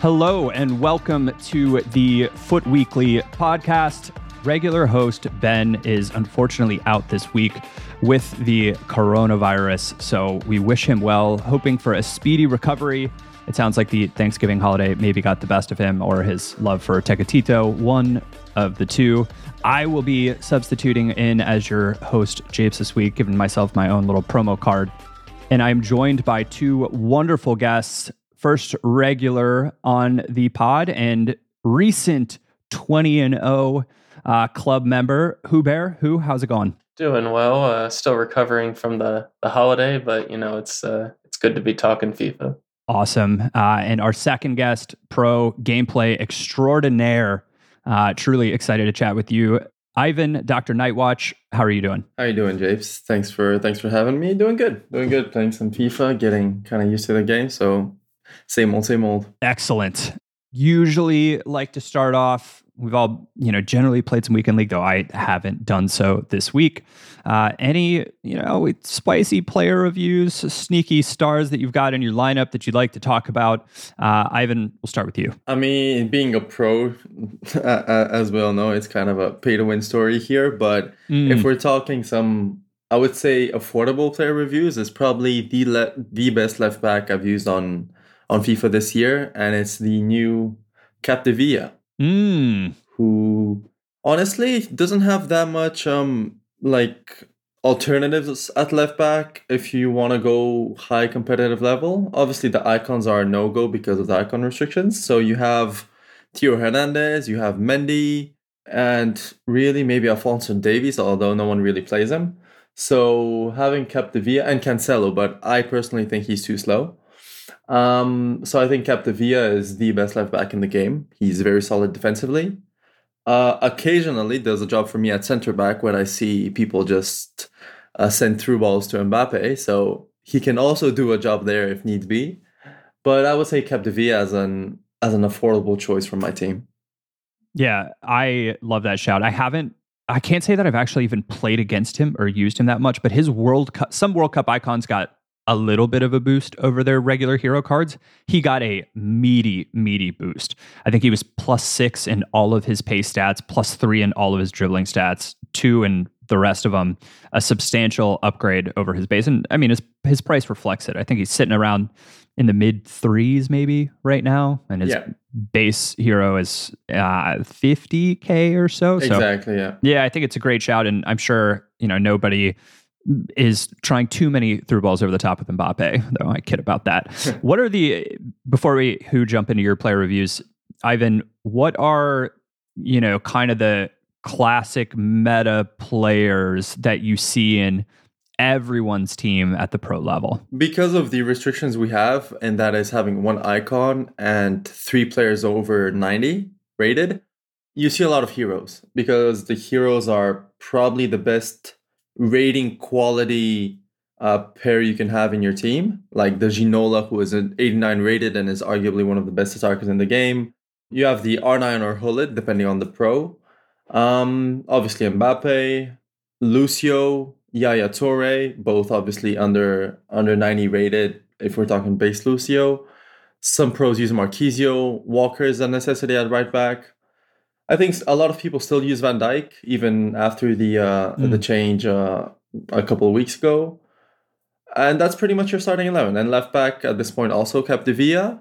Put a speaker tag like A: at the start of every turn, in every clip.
A: Hello and welcome to the FUT Weekly podcast. Regular host Ben is unfortunately out this week with the coronavirus, so we wish him well, hoping for a speedy recovery. It sounds like the Thanksgiving holiday maybe got the best of him or his love for Tecatito, one of the two. I will be substituting in as your host, Japes, this week, giving myself my own little promo card. And I'm joined by two wonderful guests first regular on the pod and recent 20 and 0 uh, club member, H00bear. Who, how's it going?
B: Doing well. Uh, still recovering from the the holiday, but you know it's uh, it's good to be talking FIFA.
A: Awesome. Uh, and our second guest, pro gameplay extraordinaire. Uh, truly excited to chat with you, Ivan, Doctor KnightWatch. How are you doing?
C: How are you doing, Japes? Thanks for thanks for having me. Doing good. Doing good. Playing some FIFA, getting kind of used to the game. So same old, same old.
A: Excellent. Usually like to start off. We've all, you know, generally played some weekend league, though I haven't done so this week. Uh, any, you know, spicy player reviews, sneaky stars that you've got in your lineup that you'd like to talk about? Uh, Ivan, we'll start with you.
C: I mean, being a pro, as we all know, it's kind of a pay to win story here. But mm. if we're talking some I would say affordable player reviews is probably the le- the best left back I've used on on FIFA this year, and it's the new Capdevila,
A: mm.
C: who honestly doesn't have that much um like alternatives at left back if you want to go high competitive level. Obviously, the icons are no go because of the icon restrictions. So you have Theo Hernandez, you have Mendy, and really maybe Alphonso Davies, although no one really plays him. So having Capdevila and Cancelo, but I personally think he's too slow. Um, so I think Capdevila is the best left back in the game. He's very solid defensively. Uh, occasionally does a job for me at center back when I see people just uh, send through balls to Mbappe. So he can also do a job there if need be. But I would say Capdevila as an as an affordable choice for my team.
A: Yeah, I love that shout. I haven't I can't say that I've actually even played against him or used him that much, but his World Cup, some World Cup icons got a little bit of a boost over their regular hero cards. He got a meaty, meaty boost. I think he was plus six in all of his pace stats, plus three in all of his dribbling stats, two in the rest of them. A substantial upgrade over his base, and I mean his his price reflects it. I think he's sitting around in the mid threes maybe right now, and his
C: Yeah.
A: base hero is uh, 50k or so. So
C: Exactly. Yeah.
A: yeah, I think it's a great shout, and I'm sure you know nobody is trying too many through balls over the top with Mbappe. Though I kid about that. what are the before we who jump into your player reviews, Ivan? What are you know kind of the classic meta players that you see in everyone's team at the pro level?
C: Because of the restrictions we have, and that is having one icon and three players over 90 rated, you see a lot of heroes because the heroes are probably the best rating quality uh, pair you can have in your team. Like the Ginola, who is an 89 rated and is arguably one of the best attackers in the game. You have the R9 or Gullit, depending on the pro. Um, obviously Mbappe, Lucio, Yaya Toure, both obviously under under 90 rated if we're talking base Lucio. Some pros use Marchisio, Walker is a necessity at right back. I think a lot of people still use Van Dijk even after the uh,
A: Mm.
C: the change uh, a couple of weeks ago. And that's pretty much your starting 11. And left back at this point also Capdevila.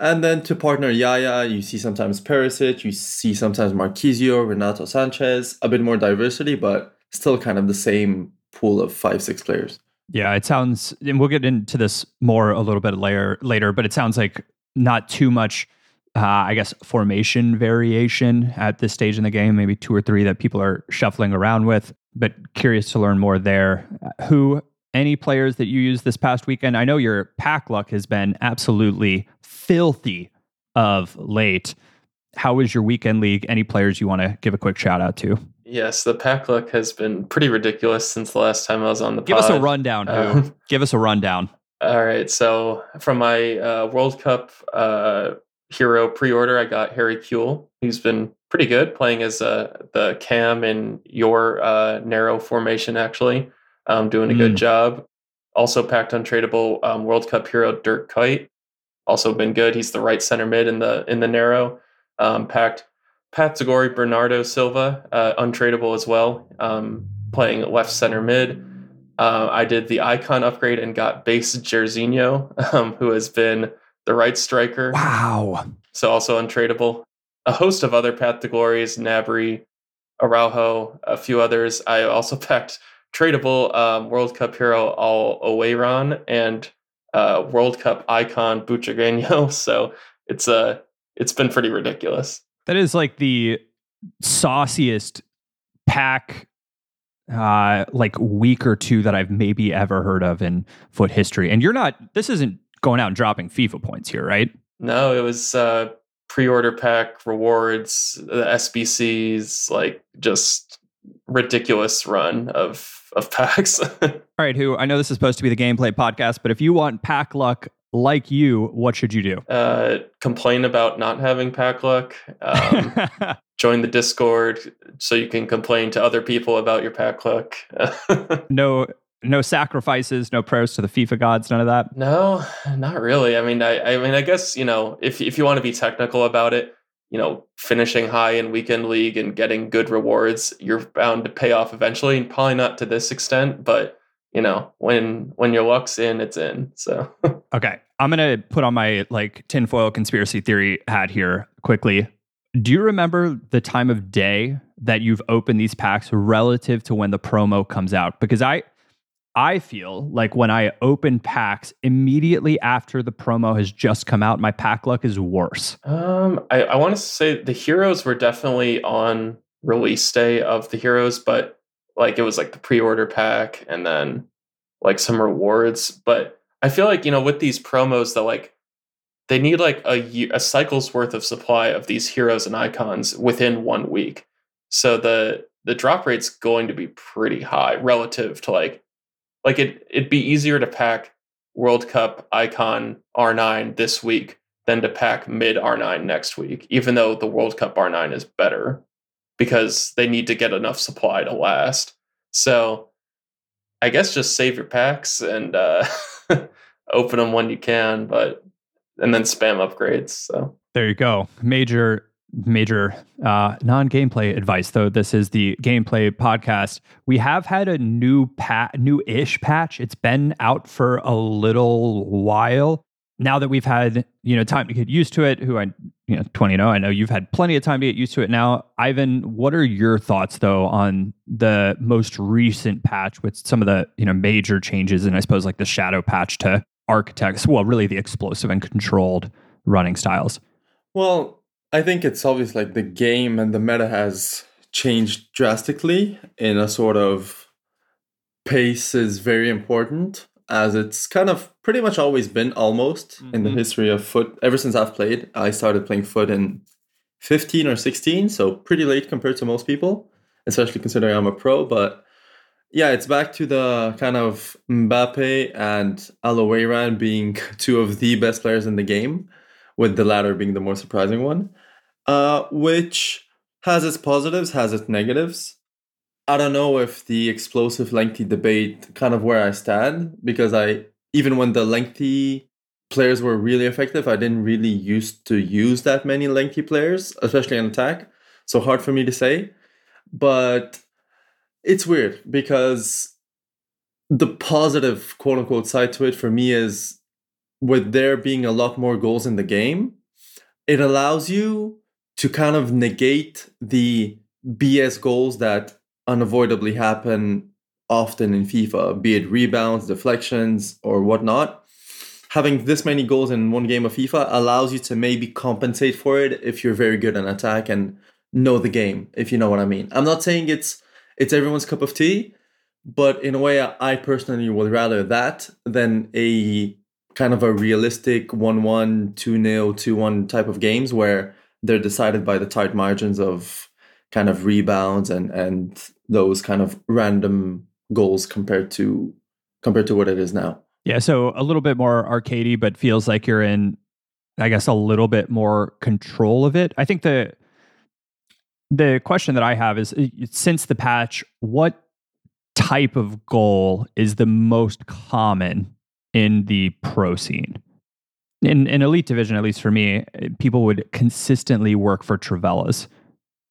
C: And then to partner Yaya, you see sometimes Perisic, you see sometimes Marchisio, Renato Sanches, a bit more diversity, but still kind of the same pool of five, six players.
A: Yeah, it sounds, and we'll get into this more a little bit later. Later, but it sounds like not too much, uh, I guess, formation variation at this stage in the game. Maybe two or three that people are shuffling around with. But curious to learn more there. Who any players that you used this past weekend? I know your pack luck has been absolutely filthy of late. How was your weekend league? Any players you want to give a quick shout out to?
B: Yes, the pack luck has been pretty ridiculous since the last time I was on the
A: Give
B: pod.
A: us a rundown.
B: Um,
A: give us a rundown.
B: All right. So from my uh, World Cup uh, hero pre-order, I got Harry Kewell. He's been pretty good playing as uh, the cam in your uh, narrow formation. Actually, um, doing a good
A: Mm.
B: job. Also packed untradeable um, World Cup hero Dirk Kuyt. Also been good. He's the right center mid in the in the narrow. Um, packed Path to Glory, Bernardo Silva, uh, untradeable as well. Um, playing left center mid. Uh, I did the icon upgrade and got base Jairzinho, um, who has been the right striker.
A: Wow.
B: So also untradeable. A host of other Path to Glories, Gnabry, Araujo, a few others. I also packed tradable um, World Cup hero Al-Owairan and uh, World Cup icon Butragueño. So it's uh, it's been pretty ridiculous.
A: That is like the sauciest pack uh like week or two that I've maybe ever heard of in FUT history. And you're not this isn't going out and dropping FIFA points here, right?
B: No, it was uh, pre-order pack rewards, the SBCs, like just ridiculous run of of packs.
A: All right, who I know this is supposed to be the gameplay podcast, but if you want pack luck like you, what should you do?
B: uh, complain about not having pack luck. Um, join the Discord so you can complain to other people about your pack luck.
A: no no sacrifices, no prayers to the FIFA gods, none of that.
B: no, not really. I mean, I, I mean, I guess you know, if if you want to be technical about it, you know, finishing high in weekend league and getting good rewards, you're bound to pay off eventually. Probably not to this extent, but you know, when when your luck's in, it's in. So
A: Okay. I'm going to put on my like tinfoil conspiracy theory hat here quickly. Do you remember the time of day that you've opened these packs relative to when the promo comes out? Because I I feel like when I open packs immediately after the promo has just come out, my pack luck is worse.
B: Um, I, I want to say the heroes were definitely on release day of the heroes, but like it was like the pre-order pack and then like some rewards. But I feel like you know with these promos that like they need like a a cycle's worth of supply of these heroes and icons within one week. So the the drop rate's going to be pretty high relative to like like it it'd be easier to pack World Cup icon R9 this week than to pack mid R9 next week, even though the World Cup R9 is better because they need to get enough supply to last. So I guess just save your packs and uh, open them when you can, but and then spam upgrades. So
A: There you go. Major major uh, non-gameplay advice though this is the gameplay podcast we have had a new pat new-ish patch it's been out for a little while now that we've had you know time to get used to it, who I you know twenty know, I know you've had plenty of time to get used to it now. Ivan, what are your thoughts though on the most recent patch with some of the you know major changes, and I suppose like the shadow patch to architects? Well, really the explosive and controlled running styles.
C: Well, I think it's obvious like the game and the meta has changed drastically in a sort of pace is very important as it's kind of pretty much always been almost mm-hmm. in the mm-hmm. history of FUT ever since I've played. I started playing FUT in 15 or 16, so pretty late compared to most people, especially considering I'm a pro, but yeah, it's back to the kind of Mbappe and Al-Owairan being two of the best players in the game, with the latter being the more surprising one, uh, which has its positives, has its negatives. I don't know if the explosive lengthy debate kind of where I stand because I even when the lengthy players were really effective, I didn't really used to use that many lengthy players, especially in attack. So hard for me to say. But it's weird because the positive quote unquote side to it for me is with there being a lot more goals in the game, it allows you to kind of negate the BS goals that unavoidably happen often in FIFA, be it rebounds, deflections, or whatnot. Having this many goals in one game of FIFA allows you to maybe compensate for it if you're very good in attack and know the game, if you know what I mean. I'm not saying it's it's everyone's cup of tea, but in a way I personally would rather that than a kind of a realistic 1-1, 2-0, 2-1 type of games where they're decided by the tight margins of kind of rebounds and and those kind of random goals compared to compared to what it is now.
A: Yeah, so a little bit more arcadey, but feels like you're in, I guess, a little bit more control of it. I think the the question that I have is, since the patch, what type of goal is the most common in the pro scene? In in elite division, at least for me, people would consistently work for trivelas.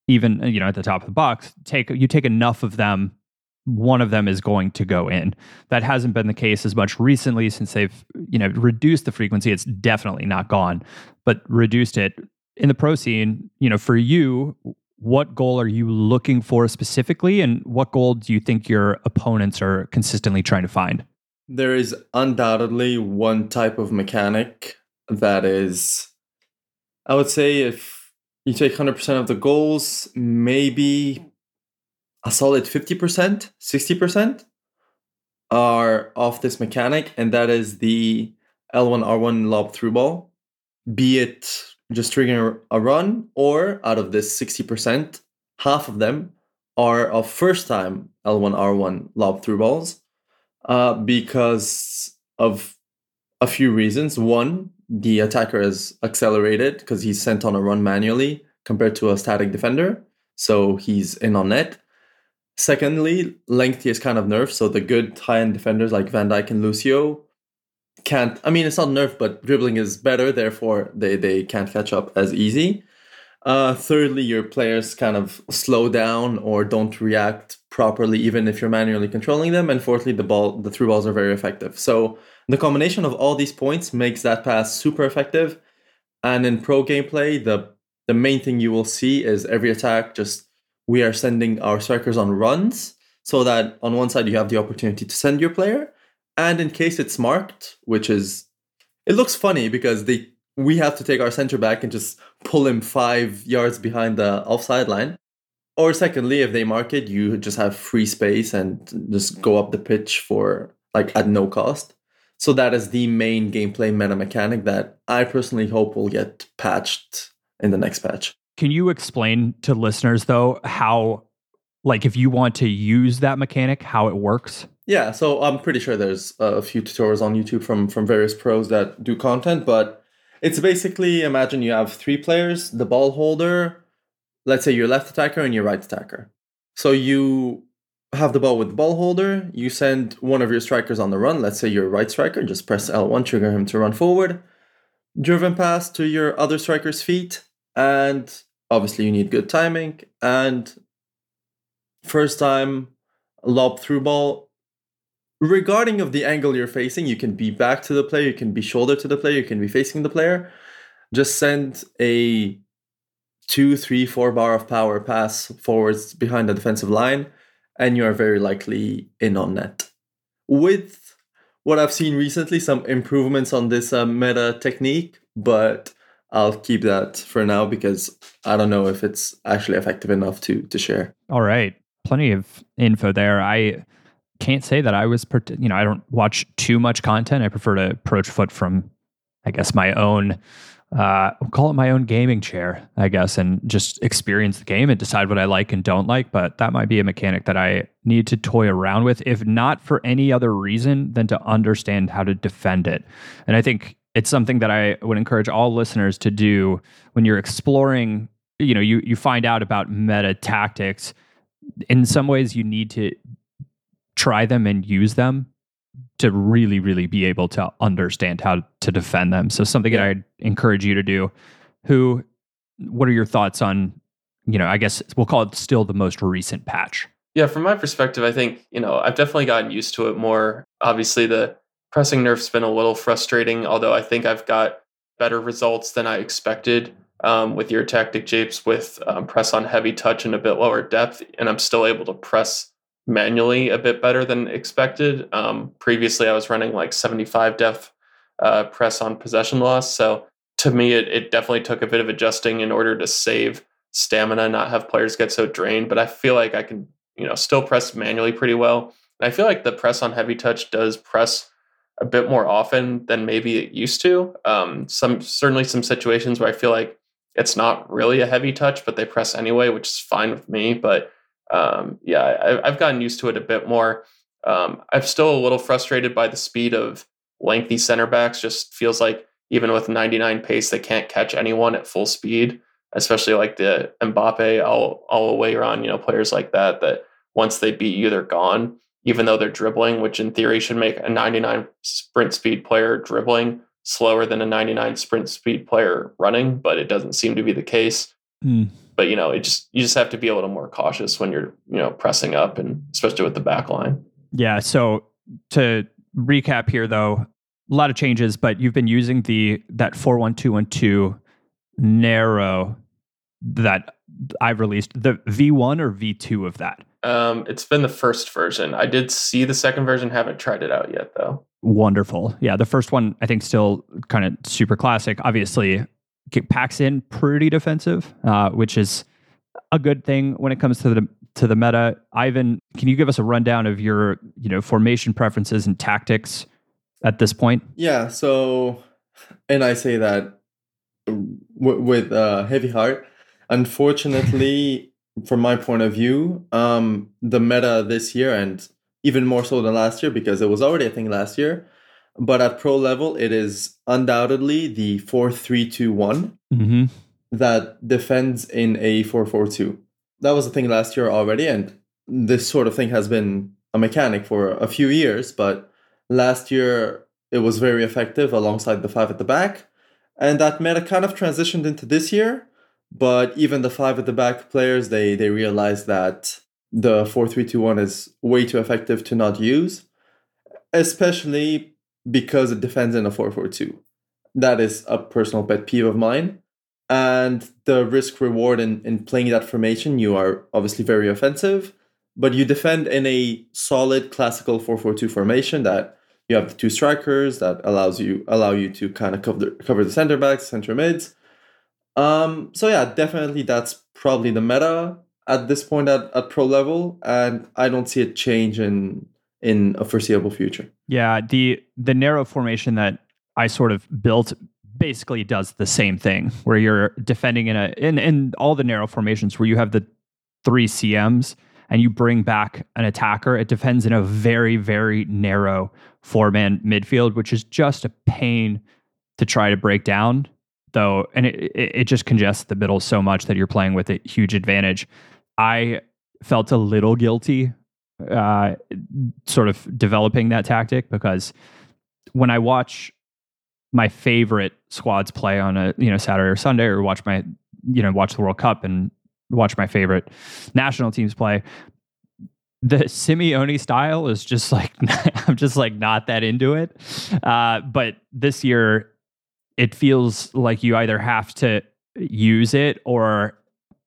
A: even uh, you know at the top of the box take you take enough of them one of them is going to go in that hasn't been the case as much recently since they've you know reduced the frequency it's definitely not gone but reduced it in the pro scene you know for you what goal are you looking for specifically and what goal do you think your opponents are consistently trying to find
C: there is undoubtedly one type of mechanic that is i would say if you take 100% of the goals, maybe a solid 50%, 60% are off this mechanic, and that is the L1 R1 lob through ball, be it just triggering a run, or out of this 60%, half of them are of first time L1 R1 lob through balls uh, because of a few reasons. One, the attacker is accelerated because he's sent on a run manually compared to a static defender. So he's in on net. Secondly, lengthy is kind of nerfed. So the good high end defenders like Van Dijk and Lucio can't. I mean, it's not nerfed, but dribbling is better. Therefore, they, they can't catch up as easy. Uh, thirdly, your players kind of slow down or don't react properly, even if you're manually controlling them. And fourthly, the ball, the through balls are very effective. So the combination of all these points makes that pass super effective. And in pro gameplay, the the main thing you will see is every attack just we are sending our strikers on runs so that on one side you have the opportunity to send your player and in case it's marked which is it looks funny because they we have to take our center back and just pull him five yards behind the offside line or secondly if they mark it you just have free space and just go up the pitch for like at no cost so that is the main gameplay meta mechanic that I personally hope will get patched in the next patch.
A: Can you explain to listeners though how like if you want to use that mechanic how it works?
C: Yeah, so I'm pretty sure there's a few tutorials on YouTube from from various pros that do content, but it's basically imagine you have three players, the ball holder, let's say your left attacker and your right attacker. So you have the ball with the ball holder, you send one of your strikers on the run, let's say your right striker, just press L1 trigger him to run forward. Driven pass to your other striker's feet, and obviously you need good timing and first time lob through ball regarding of the angle you're facing, you can be back to the player, you can be shoulder to the player, you can be facing the player. Just send a two, three, four bar of power pass forwards behind the defensive line, and you are very likely in on net. With what I've seen recently, some improvements on this uh, meta technique, but I'll keep that for now because I don't know if it's actually effective enough to to share.
A: All right, plenty of info there. I can't say that I was, you know, I don't watch too much content. I prefer to approach FUT from, I guess, my own uh, will call it my own gaming chair, I guess, and just experience the game and decide what I like and don't like. But that might be a mechanic that I need to toy around with, if not for any other reason than to understand how to defend it. And I think it's something that I would encourage all listeners to do when you're exploring. You know, you you find out about meta tactics. In some ways, you need to try them and use them to really, really be able to understand how to defend them. So something yeah. that I'd encourage you to do. Who, what are your thoughts on, you know, I guess we'll call it still the most recent patch?
B: Yeah, from my perspective, I think, you know, I've definitely gotten used to it more. Obviously, the pressing nerf's been a little frustrating, although I think I've got better results than I expected um, with your tactic japes with um, press on heavy touch and a bit lower depth. And I'm still able to press manually a bit better than expected. Um, previously, I was running like 75 def uh, press on possession loss. So to me, it, it definitely took a bit of adjusting in order to save stamina, not have players get so drained. But I feel like I can, you know, still press manually pretty well. And I feel like the press on heavy touch does press a bit more often than maybe it used to. Um, some certainly some situations where I feel like it's not really a heavy touch, but they press anyway, which is fine with me. But um, yeah, I, have gotten used to it a bit more. Um, I'm still a little frustrated by the speed of lengthy center backs. Just feels like even with 99 pace, they can't catch anyone at full speed, especially like the Mbappe, all all away run, you know, players like that. That once they beat you, they're gone. Even though they're dribbling, which in theory should make a 99 sprint speed player dribbling slower than a 99 sprint speed player running, but it doesn't seem to be the case. Mm but you know, it just you just have to be a little more cautious when you're you know pressing up, and especially with the back line.
A: Yeah. So to recap here, though, a lot of changes, but you've been using the that four one two one two narrow that I've released the V one or V two of that.
B: Um, it's been the first version. I did see the second version, haven't tried it out yet though.
A: Wonderful. Yeah, the first one I think still kind of super classic. Obviously, packs in pretty defensive, uh, which is a good thing when it comes to the to the meta. Ivan, can you give us a rundown of your you know formation preferences and tactics at this point?
C: Yeah. So, and I say that w- with a heavy heart. Unfortunately, from my point of view, um, the meta this year and even more so than last year because it was already a thing last year but at pro level, it is undoubtedly the 4 3 2 1 mm-hmm. that defends in a 4 4 2. That was a thing last year already, and this sort of thing has been a mechanic for a few years, but last year it was very effective alongside the 5 at the back. And that meta kind of transitioned into this year, but even the 5 at the back players, they, they realized that the 4 3 2 1 is way too effective to not use, especially because it defends in a 4-4-2. That is a personal pet peeve of mine. And the risk reward in, in playing that formation, you are obviously very offensive, but you defend in a solid classical 4-4-2 formation that you have the two strikers that allows you allow you to kind of cover cover the center backs, center mids. Um, so yeah, definitely that's probably the meta at this point at, at pro level, and I don't see a change in in a foreseeable future.
A: Yeah, the the narrow formation that I sort of built basically does the same thing where you're defending in a in in all the narrow formations where you have the three CMs and you bring back an attacker. It defends in a very very narrow four man midfield, which is just a pain to try to break down. Though, and it, it, it just congests the middle so much that you're playing with a huge advantage. I felt a little guilty uh, sort of developing that tactic because when I watch my favorite squads play on a you know Saturday or Sunday, or watch my you know watch the World Cup and watch my favorite national teams play, the Simeone style is just like I'm just like not that into it. Uh, but this year, it feels like you either have to use it or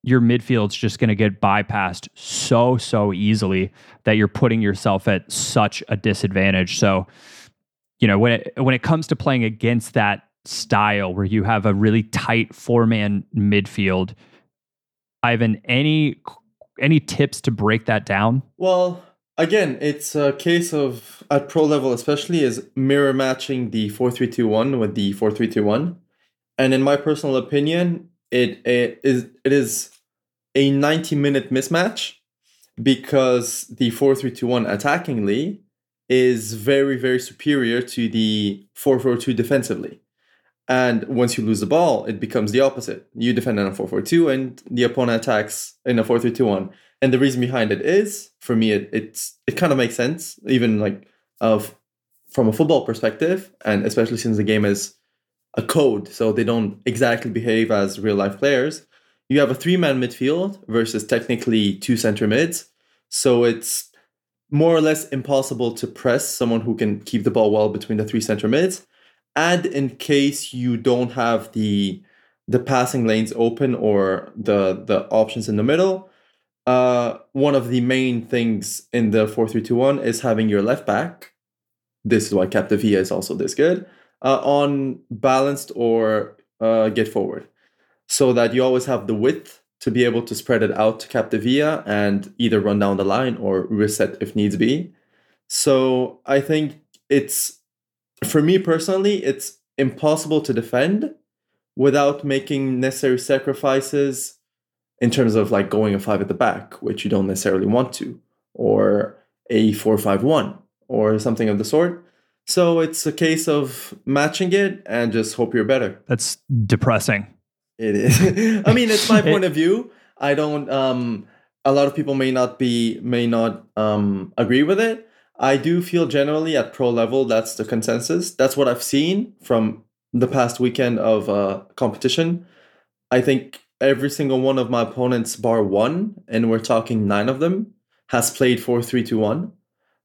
A: your midfield's just going to get bypassed so so easily that you're putting yourself at such a disadvantage. So, you know, when it when it comes to playing against that style where you have a really tight four man midfield, Ivan, any any tips to break that down?
C: Well, again, it's a case of at pro level, especially, is mirror matching the four three two one with the four three two one, and in my personal opinion, it, it is it is a ninety minute mismatch because the four three two one attackingly is very very superior to the four four two defensively. And once you lose the ball, it becomes the opposite. You defend in a 4 4 2, and the opponent attacks in a 4 3 2 1. And the reason behind it is, for me, it it's, it kind of makes sense, even like of from a football perspective, and especially since the game is a code, so they don't exactly behave as real life players. You have a three man midfield versus technically two center mids. So it's more or less impossible to press someone who can keep the ball well between the three center mids. And in case you don't have the the passing lanes open or the the options in the middle uh, one of the main things in the 4321 is having your left back. This is why Capdevila is also this good uh, on balanced or uh, get forward so that you always have the width to be able to spread it out to Capdevila and either run down the line or reset if needs be so i think it's for me personally, it's impossible to defend without making necessary sacrifices in terms of like going a five at the back, which you don't necessarily want to, or a four five one, or something of the sort. So it's a case of matching it and just hope you're better.
A: That's depressing.
C: It is. I mean, it's my point of view. I don't. Um, a lot of people may not be may not um, agree with it, I do feel generally at pro level that's the consensus. That's what I've seen from the past weekend of uh, competition. I think every single one of my opponents, bar one, and we're talking nine of them, has played 4 3 2 1,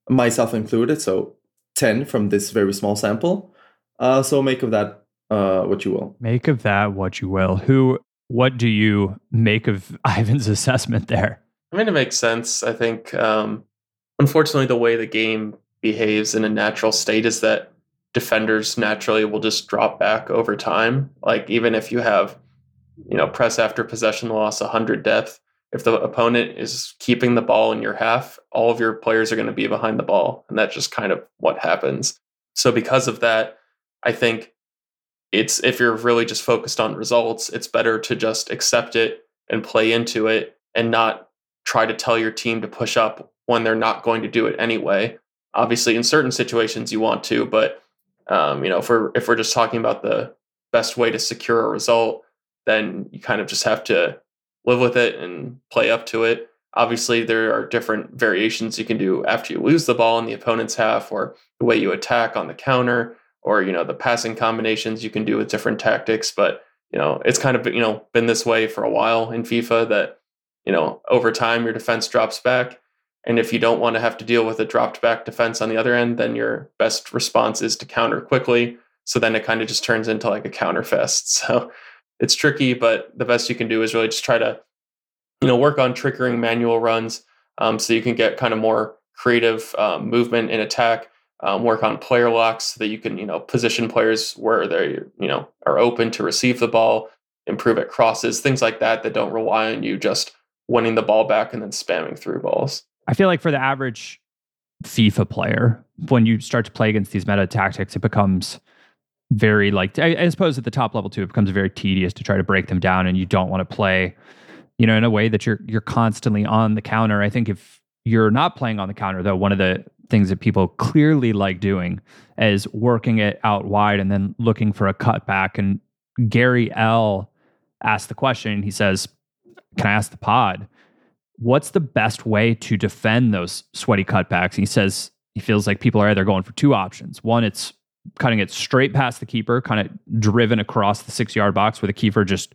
C: myself included. So 10 from this very small sample. Uh, so make of that uh, what you will.
A: Make of that what you will. Who, what do you make of Ivan's assessment there?
B: I mean, it makes sense. I think um, unfortunately, the way the game behaves in a natural state is that defenders naturally will just drop back over time. Like even if you have, you know, press after possession loss, 100 depth, if the opponent is keeping the ball in your half, all of your players are going to be behind the ball. And that's just kind of what happens. So because of that, I think it's if you're really just focused on results, it's better to just accept it and play into it and not try to tell your team to push up when they're not going to do it anyway. Obviously, in certain situations you want to, but um, you know, if we're if we're just talking about the best way to secure a result, then you kind of just have to live with it and play up to it. Obviously, there are different variations you can do after you lose the ball in the opponent's half, or the way you attack on the counter, or you know the passing combinations you can do with different tactics. But you know, it's kind of you know been this way for a while in FIFA that you know over time your defense drops back and if you don't want to have to deal with a dropped back defense on the other end, then your best response is to counter quickly. So then it kind of just turns into like a counter fest. So it's tricky, but the best you can do is really just try to, you know, work on triggering manual runs um, so you can get kind of more creative um, movement in attack. Um, work on player locks so that you can, you know, position players where they, you know, are open to receive the ball, improve at crosses, things like that that don't rely on you just winning the ball back and then spamming through balls.
A: I feel like for the average FIFA player, when you start to play against these meta tactics, it becomes very like I, I, suppose at the top level too, it becomes very tedious to try to break them down, and you don't want to play, you know, in a way that you're you're constantly on the counter. I think if you're not playing on the counter, though, one of the things that people clearly like doing is working it out wide and then looking for a cutback. And Gary L asked the question. He says, "Can I ask the pod?" what's the best way to defend those sweaty cutbacks? And he says he feels like people are either going for two options. One, it's cutting it straight past the keeper, kind of driven across the six yard box where the keeper just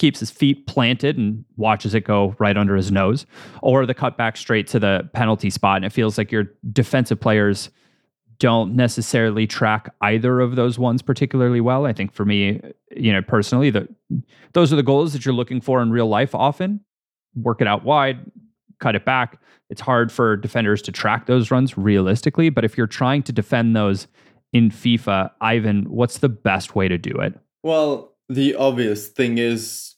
A: keeps his feet planted and watches it go right under his nose, or the cutback straight to the penalty spot. And it feels like your defensive players don't necessarily track either of those ones particularly well. I think for me, you know, personally, that those are the goals that you're looking for in real life often. Work it out wide, cut it back. It's hard for defenders to track those runs realistically, but if you're trying to defend those in FIFA, Ivan, what's the best way to do it?
C: Well, the obvious thing is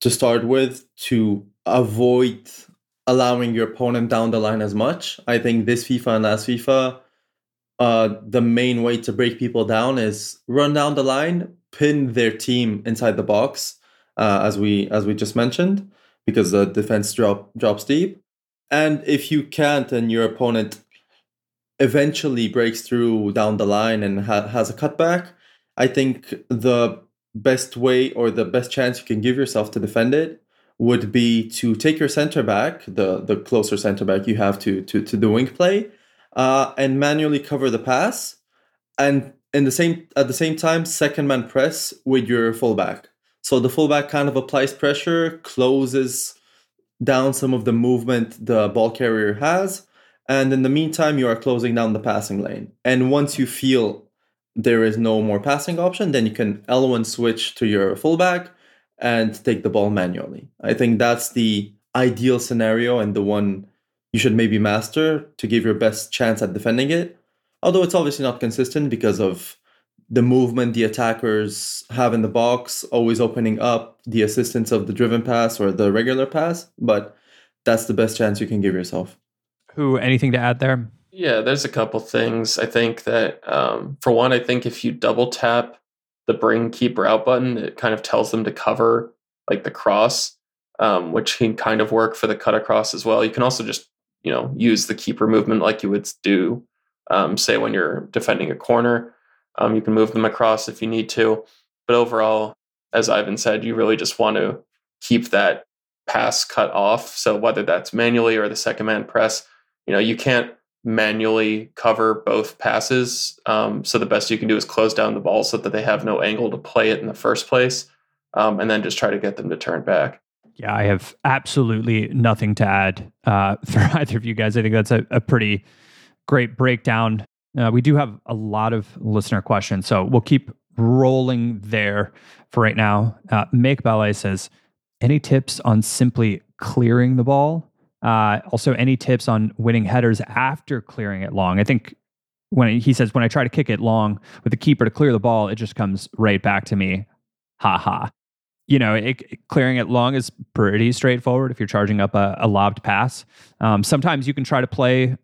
C: to start with to avoid allowing your opponent down the line as much. I think this FIFA and last FIFA, uh, the main way to break people down is run down the line, pin their team inside the box, uh, as we as we just mentioned, because the defense drop drops deep. And if you can't, and your opponent eventually breaks through down the line and ha- has a cutback, I think the best way or the best chance you can give yourself to defend it would be to take your center back, the the closer center back you have to to to the wing play, uh, and manually cover the pass, and in the same at the same time second man press with your fullback. So the fullback kind of applies pressure, closes down some of the movement the ball carrier has, and in the meantime you are closing down the passing lane. And once you feel there is no more passing option, then you can L1 switch to your fullback and take the ball manually. I think that's the ideal scenario and the one you should maybe master to give your best chance at defending it. Although it's obviously not consistent because of the movement the attackers have in the box, always opening up the assistance of the driven pass or the regular pass, but that's the best chance you can give yourself.
A: Who, anything to add there?
B: Yeah, there's a couple things. I think that, um, for one, I think if you double tap the bring keeper out button, it kind of tells them to cover like the cross, um, which can kind of work for the cut across as well. You can also just, you know, use the keeper movement like you would do, um, say, when you're defending a corner. Um, you can move them across if you need to. But overall, as Ivan said, you really just want to keep that pass cut off. So whether that's manually or the second man press, you know, you can't manually cover both passes. Um, so the best you can do is close down the ball so that they have no angle to play it in the first place, um, and then just try to get them to turn back.
A: Yeah, I have absolutely nothing to add uh, for either of you guys. I think that's a, a pretty great breakdown. Uh, we do have a lot of listener questions, so we'll keep rolling there for right now. Uh, Make Ballet says, any tips on simply clearing the ball? Uh, also, any tips on winning headers after clearing it long? I think when he says when I try to kick it long with the keeper to clear the ball, it just comes right back to me. Ha ha. You know, it, clearing it long is pretty straightforward if you're charging up a, a lobbed pass. Um, sometimes you can try to play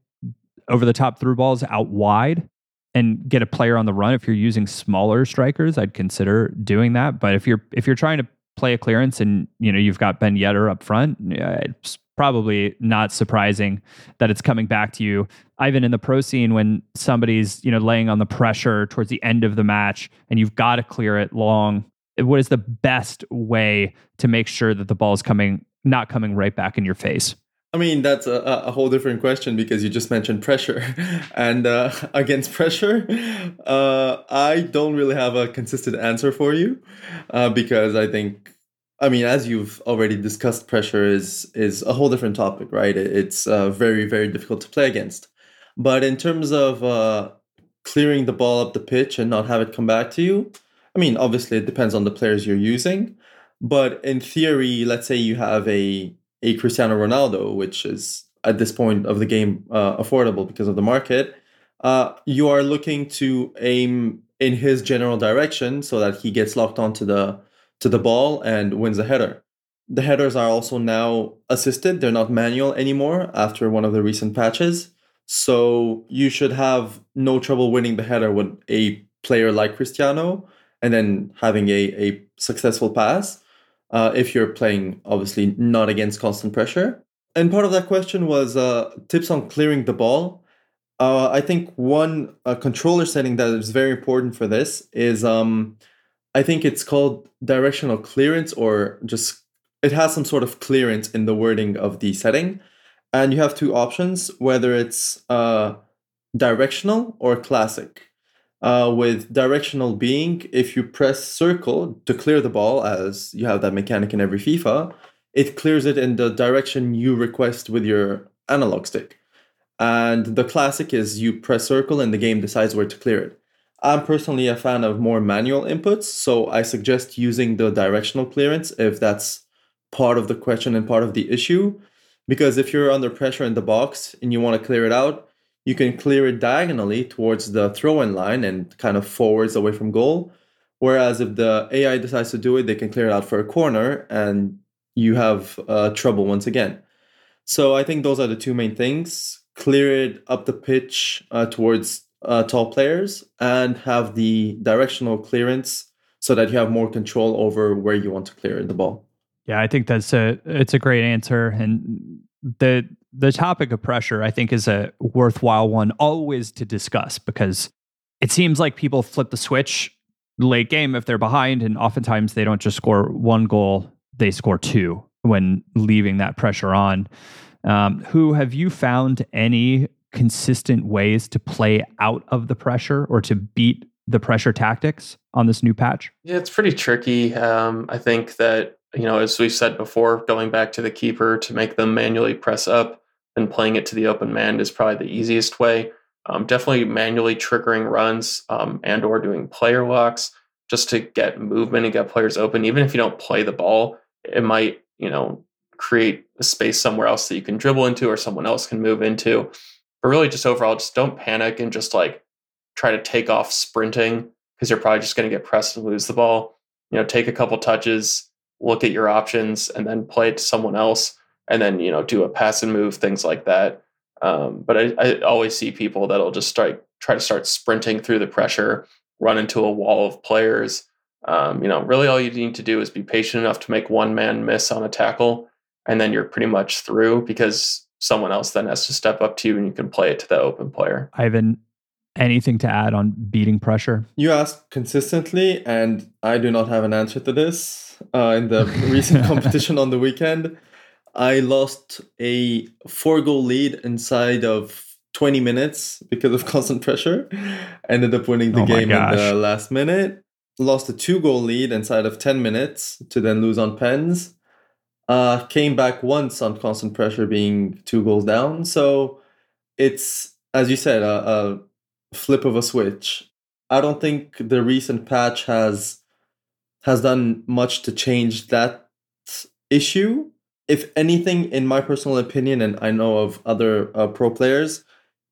A: over the top through balls out wide and get a player on the run. If you're using smaller strikers, I'd consider doing that. But if you're if you're trying to play a clearance and you know you've got Ben Yedder up front, it's probably not surprising that it's coming back to you. Ivan in the pro scene when somebody's, you know, laying on the pressure towards the end of the match and you've got to clear it long. What is the best way to make sure that the ball is coming not coming right back in your face?
C: I mean, that's a, a whole different question because you just mentioned pressure. and uh, against pressure, uh, I don't really have a consistent answer for you uh, because I think I mean, as you've already discussed, pressure is is a whole different topic, right? It's uh, very very difficult to play against. But in terms of uh, clearing the ball up the pitch and not have it come back to you, I mean, obviously it depends on the players you're using. But in theory, let's say you have a a Cristiano Ronaldo, which is at this point of the game uh, affordable because of the market. Uh, you are looking to aim in his general direction so that he gets locked onto the to the ball and wins the header. The headers are also now assisted, they're not manual anymore after one of the recent patches. So you should have no trouble winning the header with a player like Cristiano and then having a, a successful pass uh, if you're playing, obviously, not against constant pressure. And part of that question was uh, tips on clearing the ball. Uh, I think one uh, controller setting that is very important for this is um, I think it's called directional clearance or just it has some sort of clearance in the wording of the setting. And you have two options, whether it's uh, directional or classic. Uh, with directional being, if you press circle to clear the ball, as you have that mechanic in every FIFA, it clears it in the direction you request with your analog stick. And the classic is you press circle and the game decides where to clear it. I'm personally a fan of more manual inputs, so I suggest using the directional clearance if that's part of the question and part of the issue. Because if you're under pressure in the box and you want to clear it out, you can clear it diagonally towards the throw in line and kind of forwards away from goal. Whereas if the AI decides to do it, they can clear it out for a corner and you have uh, trouble once again. So I think those are the two main things clear it up the pitch uh, towards uh, tall players and have the directional clearance so that you have more control over where you want to clear the ball.
A: Yeah, I think that's a it's a great answer and the the topic of pressure, I think, is a worthwhile one always to discuss because it seems like people flip the switch late game if they're behind, and oftentimes they don't just score one goal, they score two when leaving that pressure on. Um, who have you found any consistent ways to play out of the pressure or to beat the pressure tactics on this new patch?
B: Yeah, it's pretty tricky. Um, I think that you know, as we've said before, going back to the keeper to make them manually press up and playing it to the open man is probably the easiest way. Um, definitely manually triggering runs um, and or doing player locks just to get movement and get players open. Even if you don't play the ball, it might you know create a space somewhere else that you can dribble into or someone else can move into. But really, just overall, just don't panic and just like try to take off sprinting because you're probably just going to get pressed and lose the ball. You know, take a couple touches, look at your options, and then play it to someone else and then you know do a pass and move things like that um, but I, I, always see people that'll just start try to start sprinting through the pressure run into a wall of players um, you know really all you need to do is be patient enough to make one man miss on a tackle and then you're pretty much through because someone else then has to step up to you and you can play it to the open player
A: ivan anything to add on beating pressure
C: you ask consistently and i do not have an answer to this uh, in the recent competition on the weekend I lost a four goal lead inside of 20 minutes because of constant pressure. Ended up winning the oh game in the last minute. Lost a two goal lead inside of 10 minutes to then lose on pens. Uh, came back once on constant pressure, being two goals down. So it's, as you said, a, a flip of a switch. I don't think the recent patch has has done much to change that issue if anything, in my personal opinion, and I know of other uh, pro players,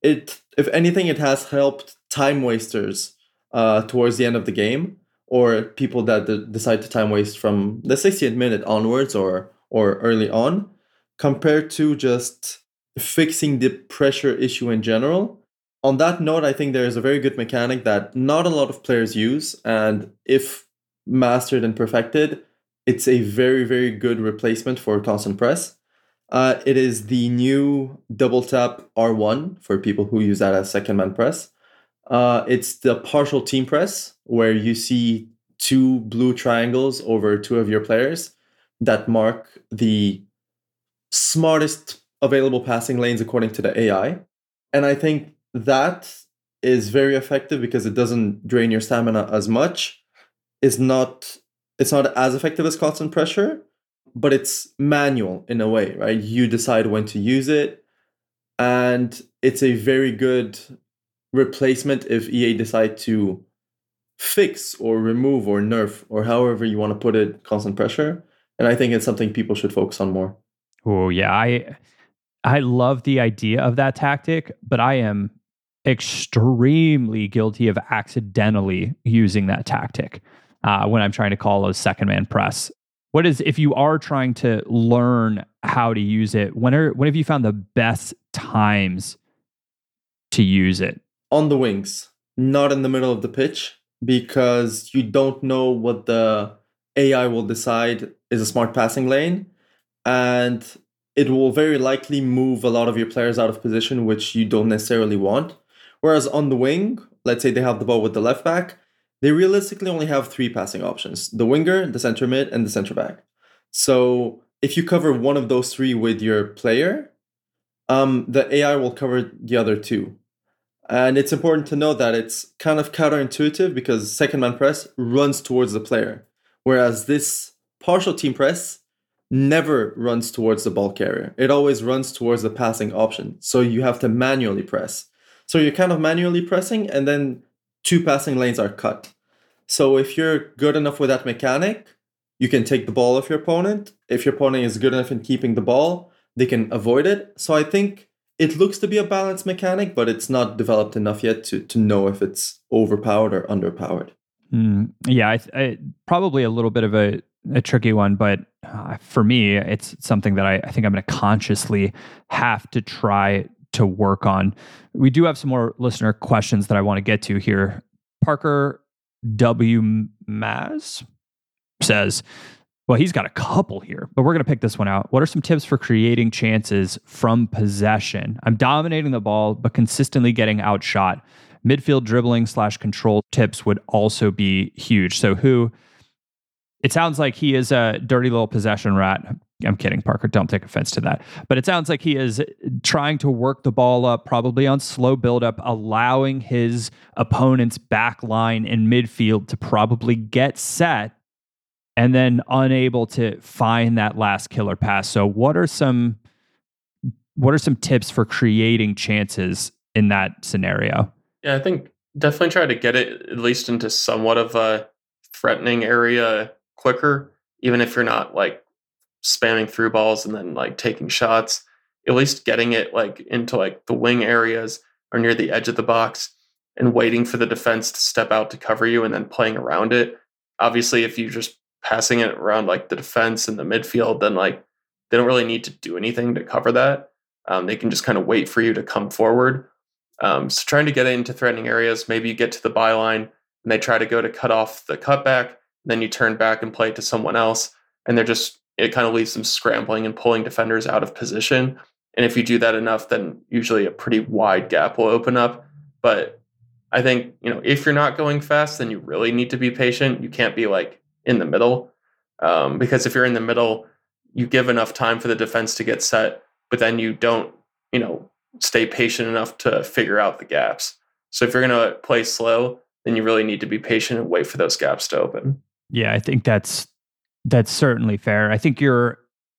C: it if anything, it has helped time wasters uh, towards the end of the game, or people that decide to time waste from the 60th minute onwards, or or early on, compared to just fixing the pressure issue in general. On that note, I think there is a very good mechanic that not a lot of players use, and if mastered and perfected, it's a very, very good replacement for constant press. Uh, it is the new double tap R1 for people who use that as second man press. Uh, it's the partial team press where you see two blue triangles over two of your players that mark the smartest available passing lanes according to the AI. And I think that is very effective because it doesn't drain your stamina as much. Is not it's not as effective as constant pressure, but it's manual in a way, right? You decide when to use it, and it's a very good replacement if EA decide to fix or remove or nerf or however you want to put it constant pressure. And I think it's something people should focus on more.
A: Oh yeah, I I love the idea of that tactic, but I am extremely guilty of accidentally using that tactic uh, when I'm trying to call a second man press. What is if you are trying to learn how to use it? When are when have you found the best times to use it?
C: On the wings, not in the middle of the pitch, because you don't know what the AI will decide is a smart passing lane, and it will very likely move a lot of your players out of position, which you don't necessarily want. Whereas on the wing, let's say they have the ball with the left back, they realistically only have three passing options the winger, the center mid, and the center back. So if you cover one of those three with your player, um, the AI will cover the other two. And it's important to know that it's kind of counterintuitive because second man press runs towards the player, whereas this partial team press never runs towards the ball carrier. It always runs towards the passing option. So you have to manually press. So you're kind of manually pressing, and then two passing lanes are cut. So if you're good enough with that mechanic, you can take the ball off your opponent. If your opponent is good enough in keeping the ball, they can avoid it. So I think it looks to be a balanced mechanic, but it's not developed enough yet to, to know if it's overpowered or underpowered.
A: Mm, yeah, I, I, probably a little bit of a, a tricky one, but uh, for me, it's something that I, I think I'm going to consciously have to try to work on. We do have some more listener questions that I want to get to here. Parker W. Maz says, well, he's got a couple here, but we're going to pick this one out. What are some tips for creating chances from possession? I'm dominating the ball, but consistently getting outshot. Midfield dribbling slash control tips would also be huge. So, who it sounds like he is a dirty little possession rat. I'm kidding, Parker. Don't take offense to that. But it sounds like he is trying to work the ball up, probably on slow buildup, allowing his opponent's back line in midfield to probably get set and then unable to find that last killer pass. So what are some what are some tips for creating chances in that scenario?
B: Yeah, I think definitely try to get it at least into somewhat of a threatening area quicker, even if you're not like spamming through balls and then like taking shots. At least getting it like into like the wing areas or near the edge of the box and waiting for the defense to step out to cover you and then playing around it. Obviously, if you're just passing it around like the defense and the midfield, then like they don't really need to do anything to cover that. Um, they can just kind of wait for you to come forward. Um, so trying to get into threatening areas, maybe you get to the byline and they try to go to cut off the cutback, then you turn back and play to someone else, and they're just it kind of leaves them scrambling and pulling defenders out of position. And if you do that enough, then usually a pretty wide gap will open up. But I think you know if you're not going fast, then you really need to be patient. You can't be like in the middle. Um, because if you're in the middle, you give enough time for the defense to get set, but then you don't, you know, stay patient enough to figure out the gaps. So if you're going to play slow, then you really need to be patient and wait for those gaps to open.
A: Yeah, I think that's that's certainly fair. I think you're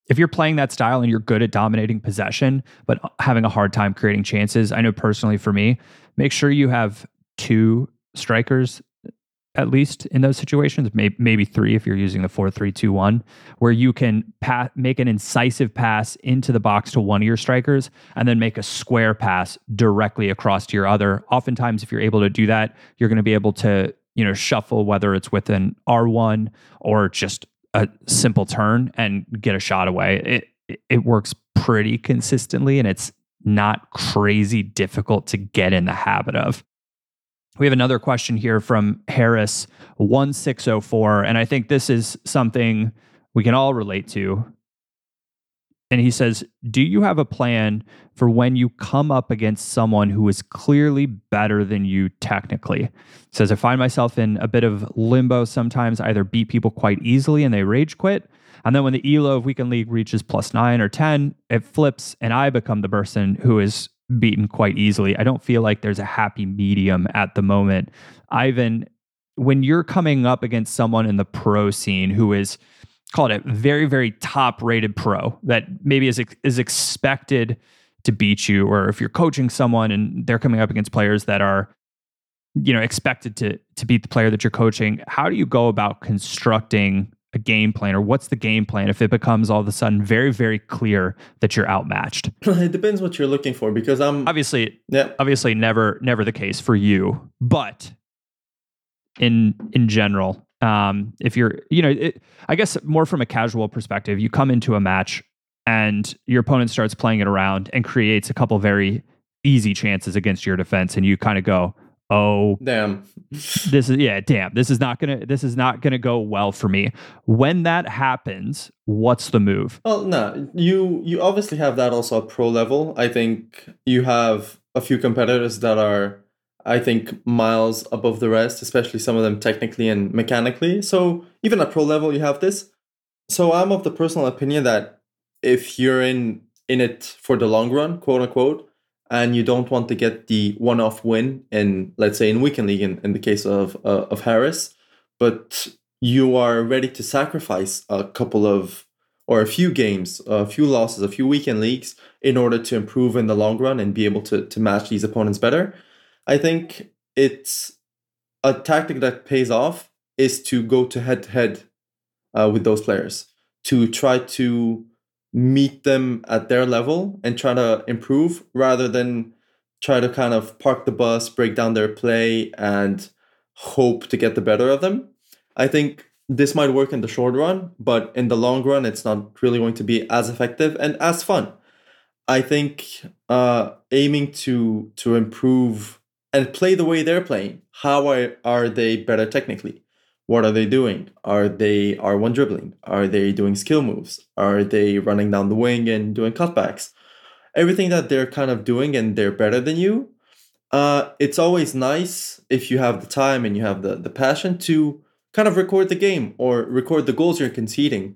A: if you're playing that style and you're good at dominating possession but having a hard time creating chances, I know personally for me, make sure you have two strikers at least in those situations, maybe, three if you're using the four three two one, where you can pa- make an incisive pass into the box to one of your strikers and then make a square pass directly across to your other. Oftentimes, if you're able to do that, you're going to be able to you know shuffle whether it's with an R one or just a simple turn and get a shot away. It it works pretty consistently and it's not crazy difficult to get in the habit of. We have another question here from Harris1604. And I think this is something we can all relate to. And he says, Do you have a plan for when you come up against someone who is clearly better than you technically? He says, I find myself in a bit of limbo sometimes, either beat people quite easily and they rage quit. And then when the ELO of Weekend League reaches plus nine or 10, it flips and I become the person who is beaten quite easily. I don't feel like there's a happy medium at the moment. Ivan, when you're coming up against someone in the pro scene who is called a very, very top rated pro that maybe is, is expected to beat you, or if you're coaching someone and they're coming up against players that are you know expected to to beat the player that you're coaching how do you go about constructing a game plan or what's the game plan if it becomes all of a sudden very very clear that you're outmatched?
C: It depends what you're looking for because i'm
A: obviously yeah. obviously never never the case for you but in in general um if you're you know it, i guess more from a casual perspective you come into a match and your opponent starts playing it around and creates a couple very easy chances against your defense and you kind of go oh
C: damn.
A: this is yeah damn this is not gonna this is not gonna go well for me. When that happens what's the move?
C: Well no you you obviously have that also at pro level. I think you have a few competitors that are i think miles above the rest especially some of them technically and mechanically so even at pro level you have this so i'm of the personal opinion that if you're in in it for the long run quote unquote and you don't want to get the one-off win in, let's say, in weekend league, in, in the case of uh, of Harris, but you are ready to sacrifice a couple of or a few games, a few losses, a few weekend leagues in order to improve in the long run and be able to to match these opponents better. I think it's a tactic that pays off is to go to head to head with those players to try to meet them at their level and try to improve rather than try to kind of park the bus, break down their play, and hope to get the better of them. I think this might work in the short run, but in the long run, it's not really going to be as effective and as fun. I think uh, aiming to to improve and play the way they're playing. How are, are they better technically? What are they doing? Are they are one dribbling? Are they doing skill moves? Are they running down the wing and doing cutbacks? Everything that they're kind of doing and they're better than you. Uh, it's always nice if you have the time and you have the, the passion to kind of record the game or record the goals you're conceding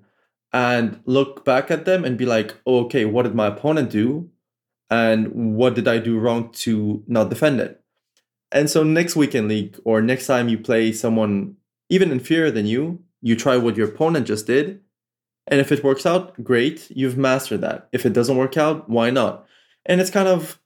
C: and look back at them and be like, okay, what did my opponent do? And what did I do wrong to not defend it? And so next weekend league or next time you play someone even inferior than you, you try what your opponent just did. And if it works out, great, you've mastered that. If it doesn't work out, why not? And it's kind of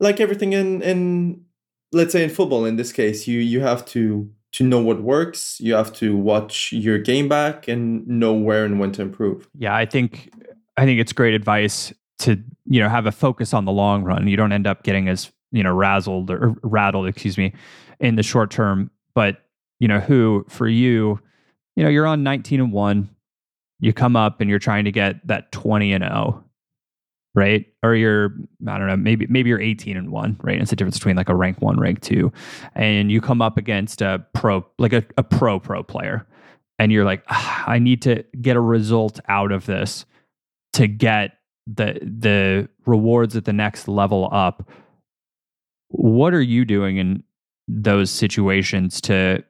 C: like everything in in let's say in football in this case, you you have to to know what works, you have to watch your game back and know where and when to improve.
A: Yeah, I think I think it's great advice to, you know, have a focus on the long run. You don't end up getting as, you know, razzled or rattled, excuse me, in the short term, but you know, who for you, you know, you're on 19 and 1, you come up and you're trying to get that 20 and 0, right? Or you're, I don't know, maybe maybe you're 18 and 1, right? it's the difference between like a rank 1, rank 2. And you come up against a pro like a, a pro pro player and you're like, ah, I need to get a result out of this to get the the rewards at the next level up. What are you doing in those situations to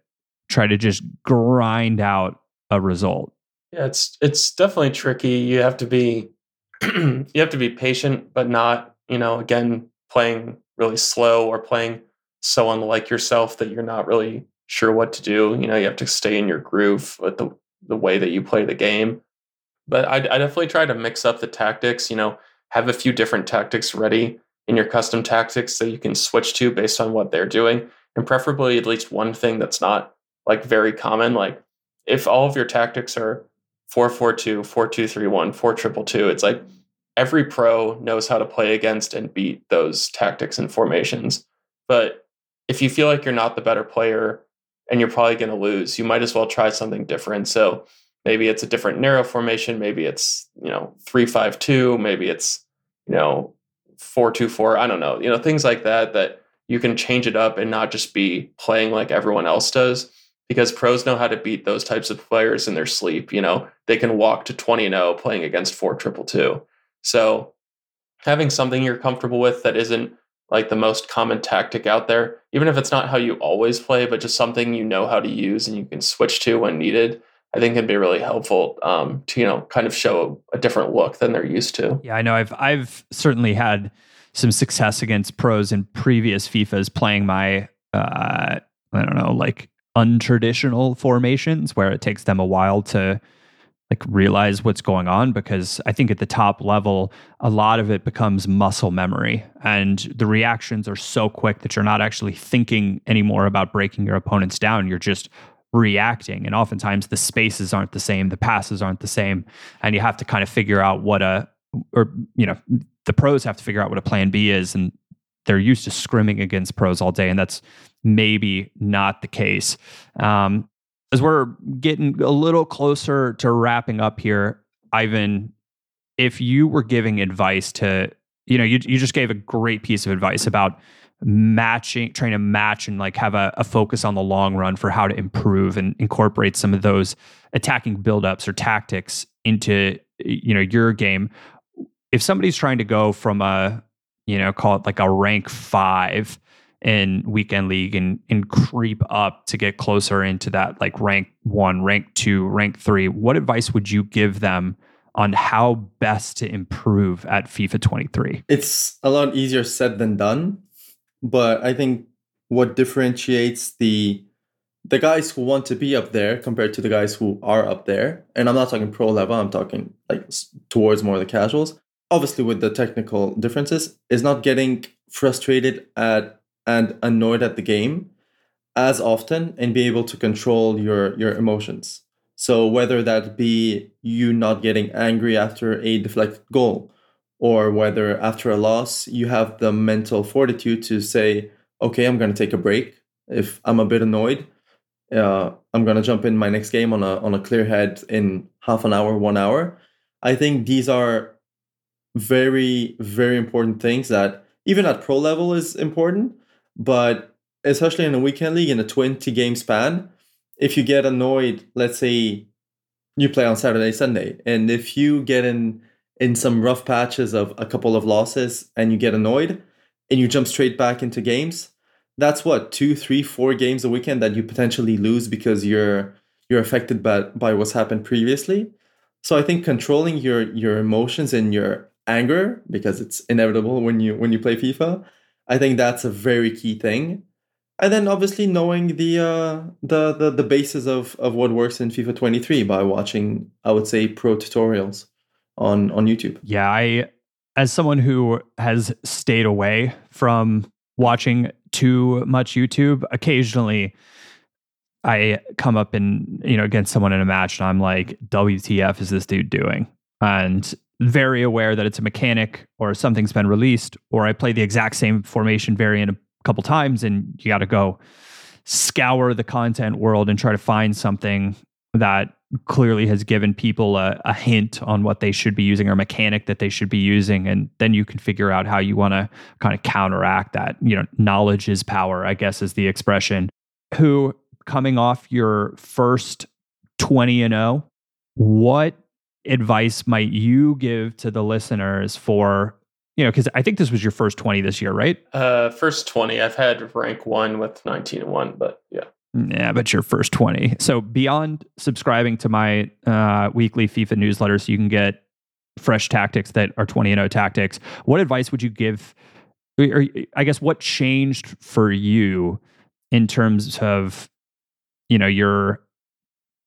A: try to just grind out a result.
B: Yeah, it's it's definitely tricky. You have to be you have to be patient, but not, you know, again, playing really slow or playing so unlike yourself that you're not really sure what to do. You know, you have to stay in your groove with the the way that you play the game. But I, I definitely try to mix up the tactics. You know, have a few different tactics ready in your custom tactics so you can switch to based on what they're doing, and preferably at least one thing that's not like very common. Like if all of your tactics are 442, 4231, 4222, it's like every pro knows how to play against and beat those tactics and formations. But if you feel like you're not the better player and you're probably going to lose, you might as well try something different. So maybe it's a different narrow formation, maybe it's, you know, 352, maybe it's, you know, 424, I don't know. You know, things like that that you can change it up and not just be playing like everyone else does because pros know how to beat those types of players in their sleep. You know, they can walk to 20 and 0 playing against 4 triple two. So having something you're comfortable with that isn't like the most common tactic out there, even if it's not how you always play, but just something you know how to use and you can switch to when needed, I think can be really helpful um, to you know kind of show a different look than they're used to.
A: Yeah, I know. I've I've certainly had some success against pros in previous FIFAs playing my uh, I don't know like untraditional formations where it takes them a while to like realize what's going on because I think at the top level a lot of it becomes muscle memory and the reactions are so quick that you're not actually thinking anymore about breaking your opponents down you're just reacting. And oftentimes the spaces aren't the same the passes aren't the same. And you have to kind of figure out what a or you know the pros have to figure out what a plan B is. And they're used to scrimming against pros all day and that's maybe not the case. Um, as we're getting a little closer to wrapping up here, Ivan, if you were giving advice to, you know, you, you just gave a great piece of advice about matching, trying to match and like have a, a focus on the long run for how to improve and incorporate some of those attacking buildups or tactics into, you know, your game. If somebody's trying to go from a, you know, call it like a rank five in weekend league and and creep up to get closer into that like rank one, rank two, rank three, what advice would you give them on how best to improve at FIFA 23?
C: It's a lot easier said than done, but I think what differentiates the the guys who want to be up there compared to the guys who are up there, and I'm not talking pro level, I'm talking like towards more the casuals. Obviously, with the technical differences, is not getting frustrated at and annoyed at the game as often and be able to control your your emotions. So whether that be you not getting angry after a deflected goal, or whether after a loss you have the mental fortitude to say, okay, I'm going to take a break. If I'm a bit annoyed, uh, I'm going to jump in my next game on a on a clear head in half an hour, one hour. I think these are very very important things that even at pro level is important, but especially in a weekend league in a 20 game span, if you get annoyed, let's say you play on Saturday, Sunday, and if you get in in some rough patches of a couple of losses and you get annoyed and you jump straight back into games, that's what two, three, four games a weekend that you potentially lose because you're you're affected by by what's happened previously. So I think controlling your your emotions and your anger because it's inevitable when you when you play FIFA, I think that's a very key thing and then obviously knowing the uh, the, the the basis of of what works in FIFA 23 by watching, I would say, pro tutorials on on YouTube.
A: Yeah, I as someone who has stayed away from watching too much YouTube, occasionally I come up and you know against someone in a match, and I'm like, "WTF is this dude doing?" And very aware that it's a mechanic or something's been released, or I play the exact same formation variant a couple times and you got to go scour the content world and try to find something that clearly has given people a, a, hint on what they should be using or mechanic that they should be using and then you can figure out how you want to kind of counteract that you know knowledge is power i guess is the expression who coming off your first 20 and 0 what advice might you give to the listeners for you know, because I think this was your first 20 this year, right?
B: Uh, first 20. I've had rank one with 19 and one, but yeah.
A: Yeah, but your first 20. So beyond subscribing to my uh, weekly FIFA newsletter so you can get fresh tactics that are 20 and 0 tactics, what advice would you give? Or I guess what changed for you in terms of, you know, your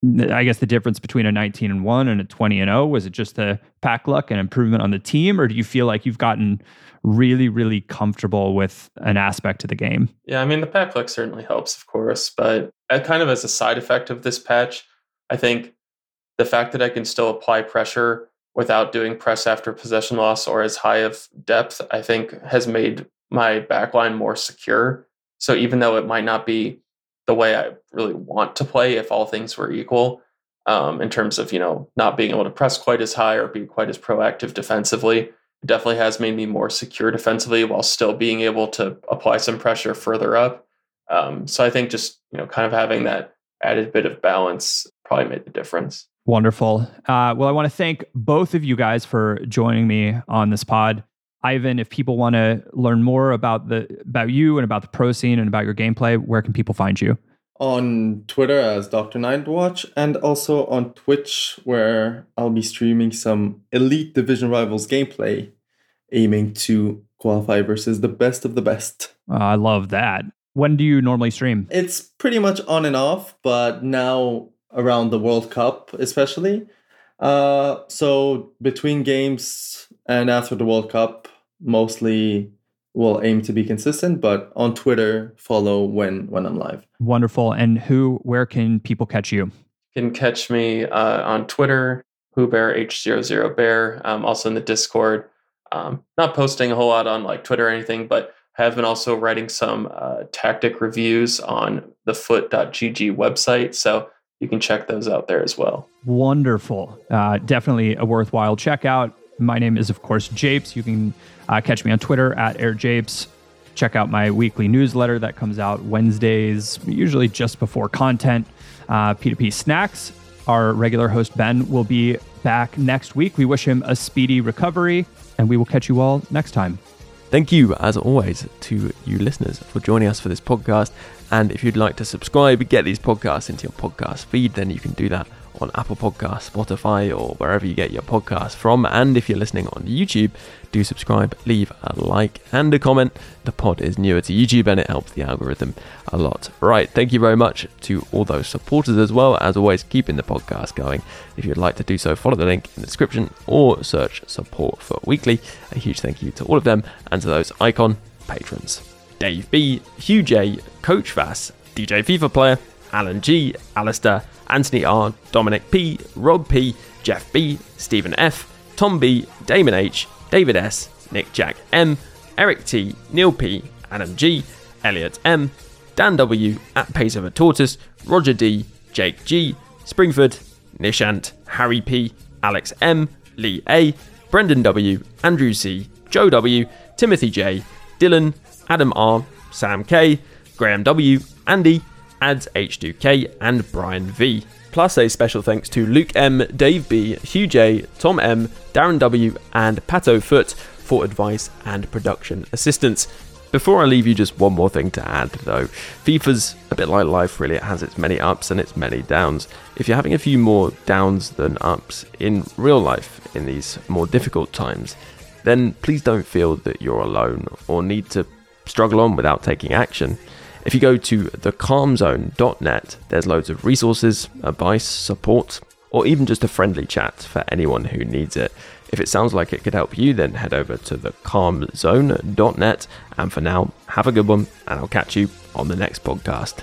A: I guess the difference between a 19 and 1 and a 20 and 0 was it just the pack luck and improvement on the team or do you feel like you've gotten really really comfortable with an aspect to the game?
B: Yeah, I mean the pack luck certainly helps of course, but kind of as a side effect of this patch, I think the fact that I can still apply pressure without doing press after possession loss or as high of depth, I think has made my backline more secure. So even though it might not be the way I really want to play if all things were equal. Um, in terms of you know not being able to press quite as high or be quite as proactive defensively, it definitely has made me more secure defensively while still being able to apply some pressure further up. Um, so I think just you know kind of having that added bit of balance probably made the difference.
A: Wonderful. Uh, well, I want to thank both of you guys for joining me on this pod. Ivan, if people want to learn more about the about you and about the pro scene and about your gameplay, where can people find you?
C: On Twitter as Dr. KnightWatch and also on Twitch where I'll be streaming some Elite Division Rivals gameplay aiming to qualify versus the best of the best.
A: Uh, I love that. When do you normally stream?
C: It's pretty much on and off, but now around the World Cup especially. Uh, so between games and after the World Cup, mostly will aim to be consistent, but on Twitter, follow when when I'm live.
A: Wonderful. And who, where can people catch you?
B: You can catch me uh, on Twitter, whobear h00bear. Um, also in the Discord. Um, not posting a whole lot on like Twitter or anything, but have been also writing some uh, tactic reviews on the FUT.GG website. So you can check those out there as well.
A: Wonderful. Uh, definitely a worthwhile check out. My name is, of course, Japes. You can uh, catch me on Twitter at AirJapes. Check out my weekly newsletter that comes out Wednesdays, usually just before content. Uh, P2P Snacks. Our regular host, Ben, will be back next week. We wish him a speedy recovery, and we will catch you all next time.
D: Thank you, as always, to you listeners for joining us for this podcast. And if you'd like to subscribe, get these podcasts into your podcast feed, then you can do that on Apple Podcasts, Spotify, or wherever you get your podcasts from. And if you're listening on YouTube, do subscribe, leave a like and a comment. The pod is newer to YouTube and it helps the algorithm a lot. Right, thank you very much to all those supporters as well. As always, keeping the podcast going. If you'd like to do so, follow the link in the description or search support FUT Weekly. A huge thank you to all of them and to those icon patrons. Dave B, Hugh J, Coach Vass, DJ FIFA player, Alan G, Alistair, Anthony R, Dominic P, Rob P, Jeff B, Stephen F, Tom B, Damon H, David S, Nick Jack M, Eric T, Neil P, Adam G, Elliot M, Dan W, at Pace of a Tortoise, Roger D, Jake G, Springford, Nishant, Harry P, Alex M, Lee A, Brendan W, Andrew C, Joe W, Timothy J, Dylan, Adam R, Sam K, Graham W, Andy, Ads H2K, and Brian V. Plus a special thanks to Luke M, Dave B, Hugh J, Tom M, Darren W, and Pato Foot for advice and production assistance. Before I leave you, just one more thing to add though. FIFA's a bit like life, really. It has its many ups and its many downs. If you're having a few more downs than ups in real life in these more difficult times, then please don't feel that you're alone or need to struggle on without taking action. If you go to thecalmzone.net, there's loads of resources, advice, support, or even just a friendly chat for anyone who needs it. If it sounds like it could help you, then head over to thecalmzone.net. And for now, have a good one, and I'll catch you on the next podcast.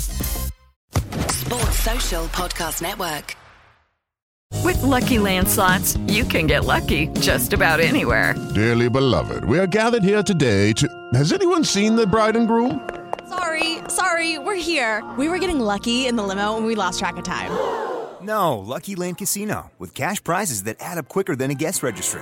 E: Sports Social Podcast Network.
F: With Lucky Land slots, you can get lucky just about anywhere.
G: Dearly beloved, we are gathered here today to. Has anyone seen the bride and groom?
H: Sorry, sorry, we're here. We were getting lucky in the limo and we lost track of time.
I: No, Lucky Land Casino, with cash prizes that add up quicker than a guest registry.